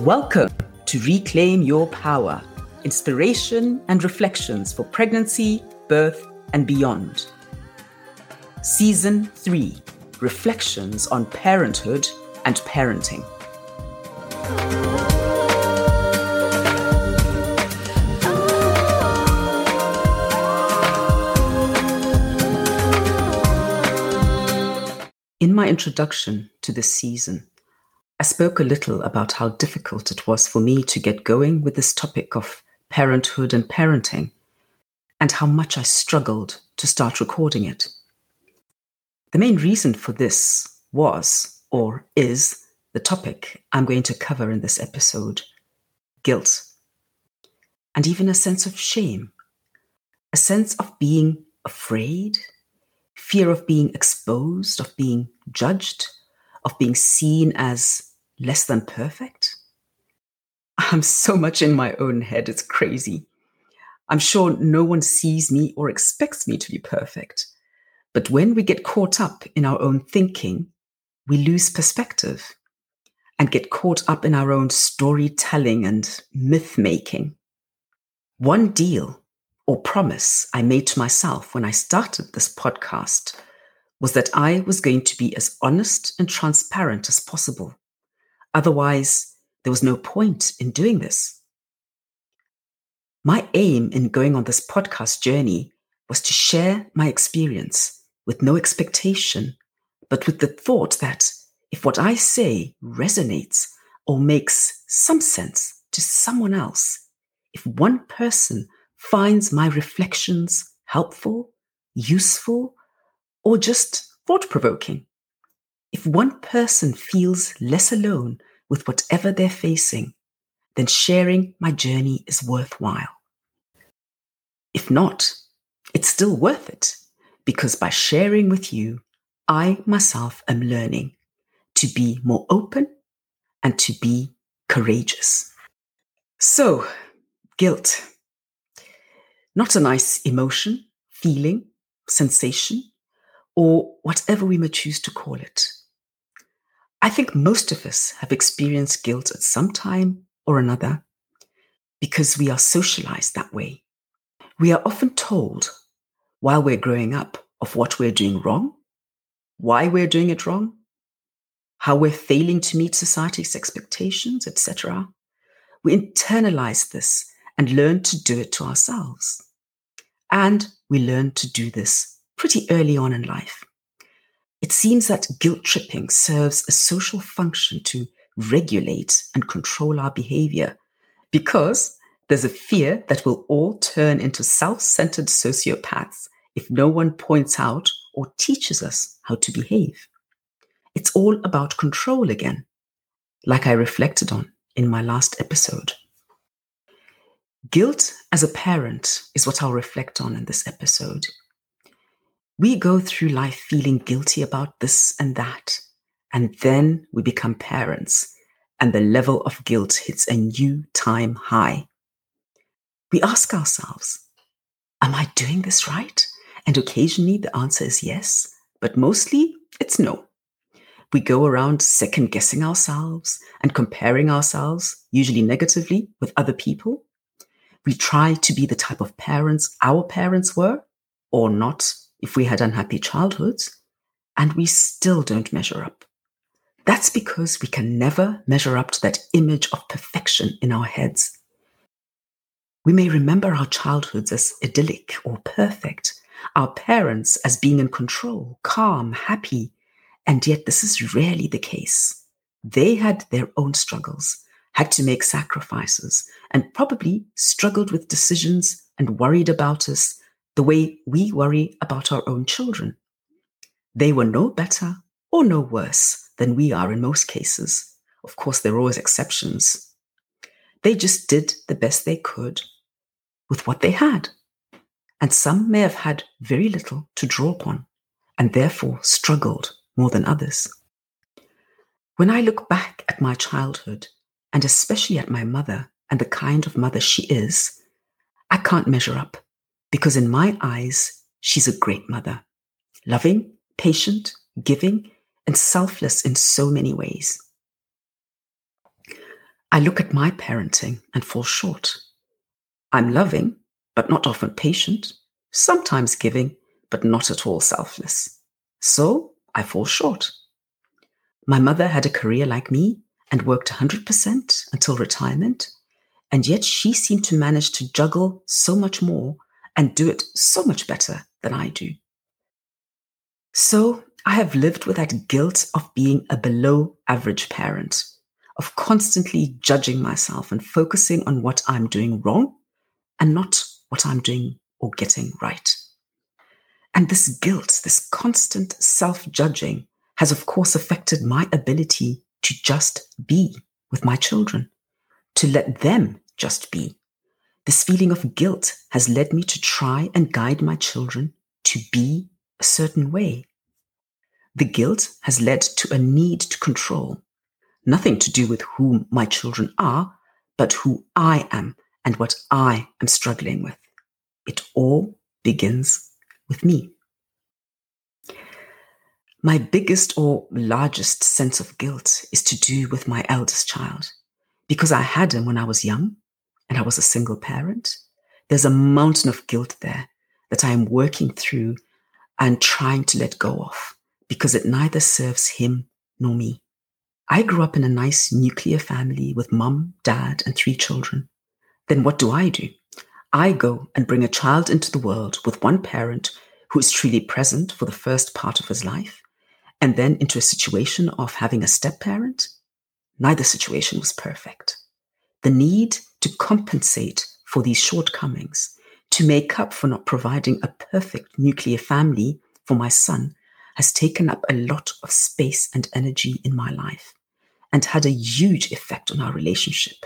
Welcome to Reclaim Your Power Inspiration and Reflections for Pregnancy, Birth, and Beyond. Season 3 Reflections on Parenthood and Parenting. In my introduction to this season, I spoke a little about how difficult it was for me to get going with this topic of parenthood and parenting, and how much I struggled to start recording it. The main reason for this was, or is, the topic I'm going to cover in this episode guilt, and even a sense of shame, a sense of being afraid, fear of being exposed, of being judged, of being seen as less than perfect? I'm so much in my own head, it's crazy. I'm sure no one sees me or expects me to be perfect. But when we get caught up in our own thinking, we lose perspective and get caught up in our own storytelling and myth making. One deal or promise I made to myself when I started this podcast was that I was going to be as honest and transparent as possible Otherwise, there was no point in doing this. My aim in going on this podcast journey was to share my experience with no expectation, but with the thought that if what I say resonates or makes some sense to someone else, if one person finds my reflections helpful, useful, or just thought provoking, if one person feels less alone with whatever they're facing, then sharing my journey is worthwhile. If not, it's still worth it because by sharing with you, I myself am learning to be more open and to be courageous. So, guilt. Not a nice emotion, feeling, sensation, or whatever we may choose to call it. I think most of us have experienced guilt at some time or another because we are socialized that way. We are often told while we're growing up of what we're doing wrong, why we're doing it wrong, how we're failing to meet society's expectations, etc. We internalize this and learn to do it to ourselves. And we learn to do this pretty early on in life. It seems that guilt tripping serves a social function to regulate and control our behavior because there's a fear that we'll all turn into self centered sociopaths if no one points out or teaches us how to behave. It's all about control again, like I reflected on in my last episode. Guilt as a parent is what I'll reflect on in this episode. We go through life feeling guilty about this and that, and then we become parents, and the level of guilt hits a new time high. We ask ourselves, Am I doing this right? And occasionally the answer is yes, but mostly it's no. We go around second guessing ourselves and comparing ourselves, usually negatively, with other people. We try to be the type of parents our parents were, or not if we had unhappy childhoods, and we still don't measure up. That's because we can never measure up to that image of perfection in our heads. We may remember our childhoods as idyllic or perfect, our parents as being in control, calm, happy, and yet this is rarely the case. They had their own struggles, had to make sacrifices, and probably struggled with decisions and worried about us the way we worry about our own children. They were no better or no worse than we are in most cases. Of course, there are always exceptions. They just did the best they could with what they had. And some may have had very little to draw upon and therefore struggled more than others. When I look back at my childhood, and especially at my mother and the kind of mother she is, I can't measure up because in my eyes, she's a great mother, loving, patient, giving, and selfless in so many ways. I look at my parenting and fall short. I'm loving, but not often patient, sometimes giving, but not at all selfless. So I fall short. My mother had a career like me and worked 100% until retirement, and yet she seemed to manage to juggle so much more and do it so much better than I do. So I have lived with that guilt of being a below average parent, of constantly judging myself and focusing on what I'm doing wrong and not what I'm doing or getting right. And this guilt, this constant self judging, has of course affected my ability to just be with my children, to let them just be. This feeling of guilt has led me to try and guide my children to be a certain way. The guilt has led to a need to control, nothing to do with who my children are, but who I am and what I am struggling with. It all begins with me. My biggest or largest sense of guilt is to do with my eldest child. Because I had him when I was young and I was a single parent, there's a mountain of guilt there that I am working through and trying to let go of because it neither serves him nor me. I grew up in a nice nuclear family with mum, dad, and three children. Then what do I do? I go and bring a child into the world with one parent who is truly present for the first part of his life and then into a situation of having a step parent, neither situation was perfect. The need to compensate for these shortcomings, to make up for not providing a perfect nuclear family for my son, has taken up a lot of space and energy in my life and had a huge effect on our relationship.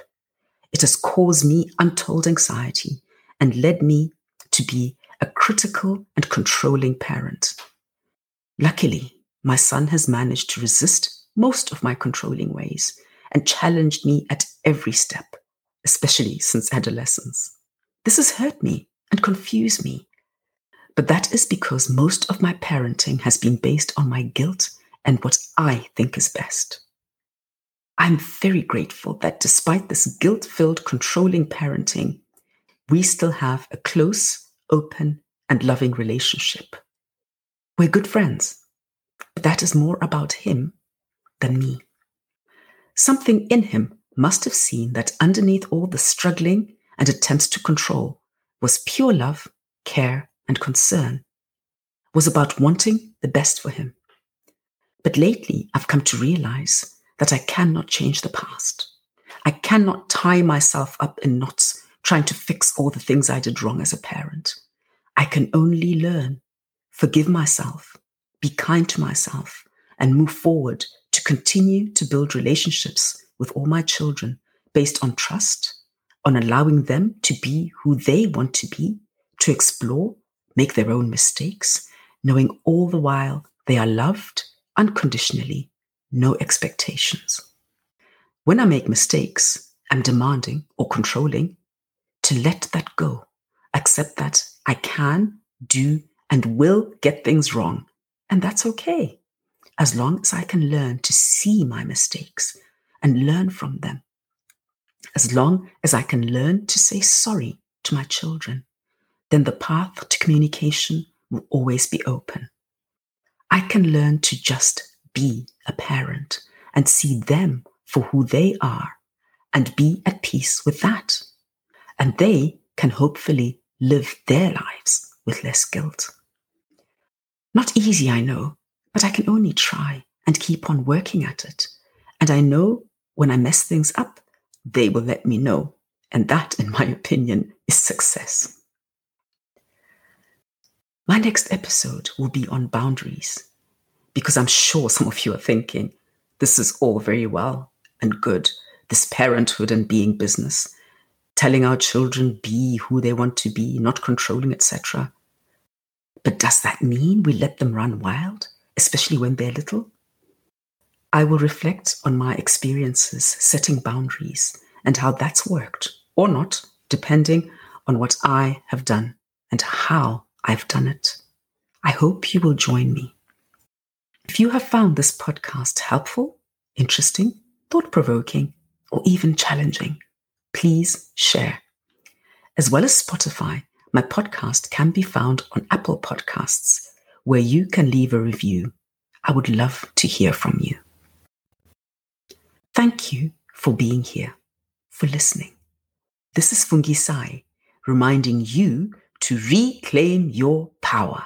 It has caused me untold anxiety and led me to be a critical and controlling parent. Luckily, my son has managed to resist most of my controlling ways and challenged me at every step, especially since adolescence. This has hurt me and confused me. But that is because most of my parenting has been based on my guilt and what I think is best. I'm very grateful that despite this guilt filled, controlling parenting, we still have a close, open, and loving relationship. We're good friends but that is more about him than me. Something in him must have seen that underneath all the struggling and attempts to control was pure love, care, and concern, was about wanting the best for him. But lately, I've come to realize that I cannot change the past. I cannot tie myself up in knots trying to fix all the things I did wrong as a parent. I can only learn, forgive myself, be kind to myself, and move forward continue to build relationships with all my children based on trust, on allowing them to be who they want to be, to explore, make their own mistakes, knowing all the while they are loved unconditionally, no expectations. When I make mistakes, I'm demanding or controlling to let that go, accept that I can, do, and will get things wrong and that's okay, as long as I can learn to see my mistakes and learn from them. As long as I can learn to say sorry to my children, then the path to communication will always be open. I can learn to just be a parent and see them for who they are and be at peace with that. And they can hopefully live their lives with less guilt. Not easy, I know, but I can only try and keep on working at it. And I know when I mess things up, they will let me know. And that, in my opinion, is success. My next episode will be on boundaries because I'm sure some of you are thinking this is all very well and good, this parenthood and being business, telling our children be who they want to be, not controlling, etc. But does that mean we let them run wild, especially when they're little? I will reflect on my experiences setting boundaries and how that's worked or not, depending on what I have done and how I've done it. I hope you will join me. If you have found this podcast helpful, interesting, thought provoking, or even challenging, please share. As well as Spotify, my podcast can be found on Apple Podcasts, where you can leave a review. I would love to hear from you. Thank you for being here, for listening. This is Fungi Sai, reminding you to reclaim your power.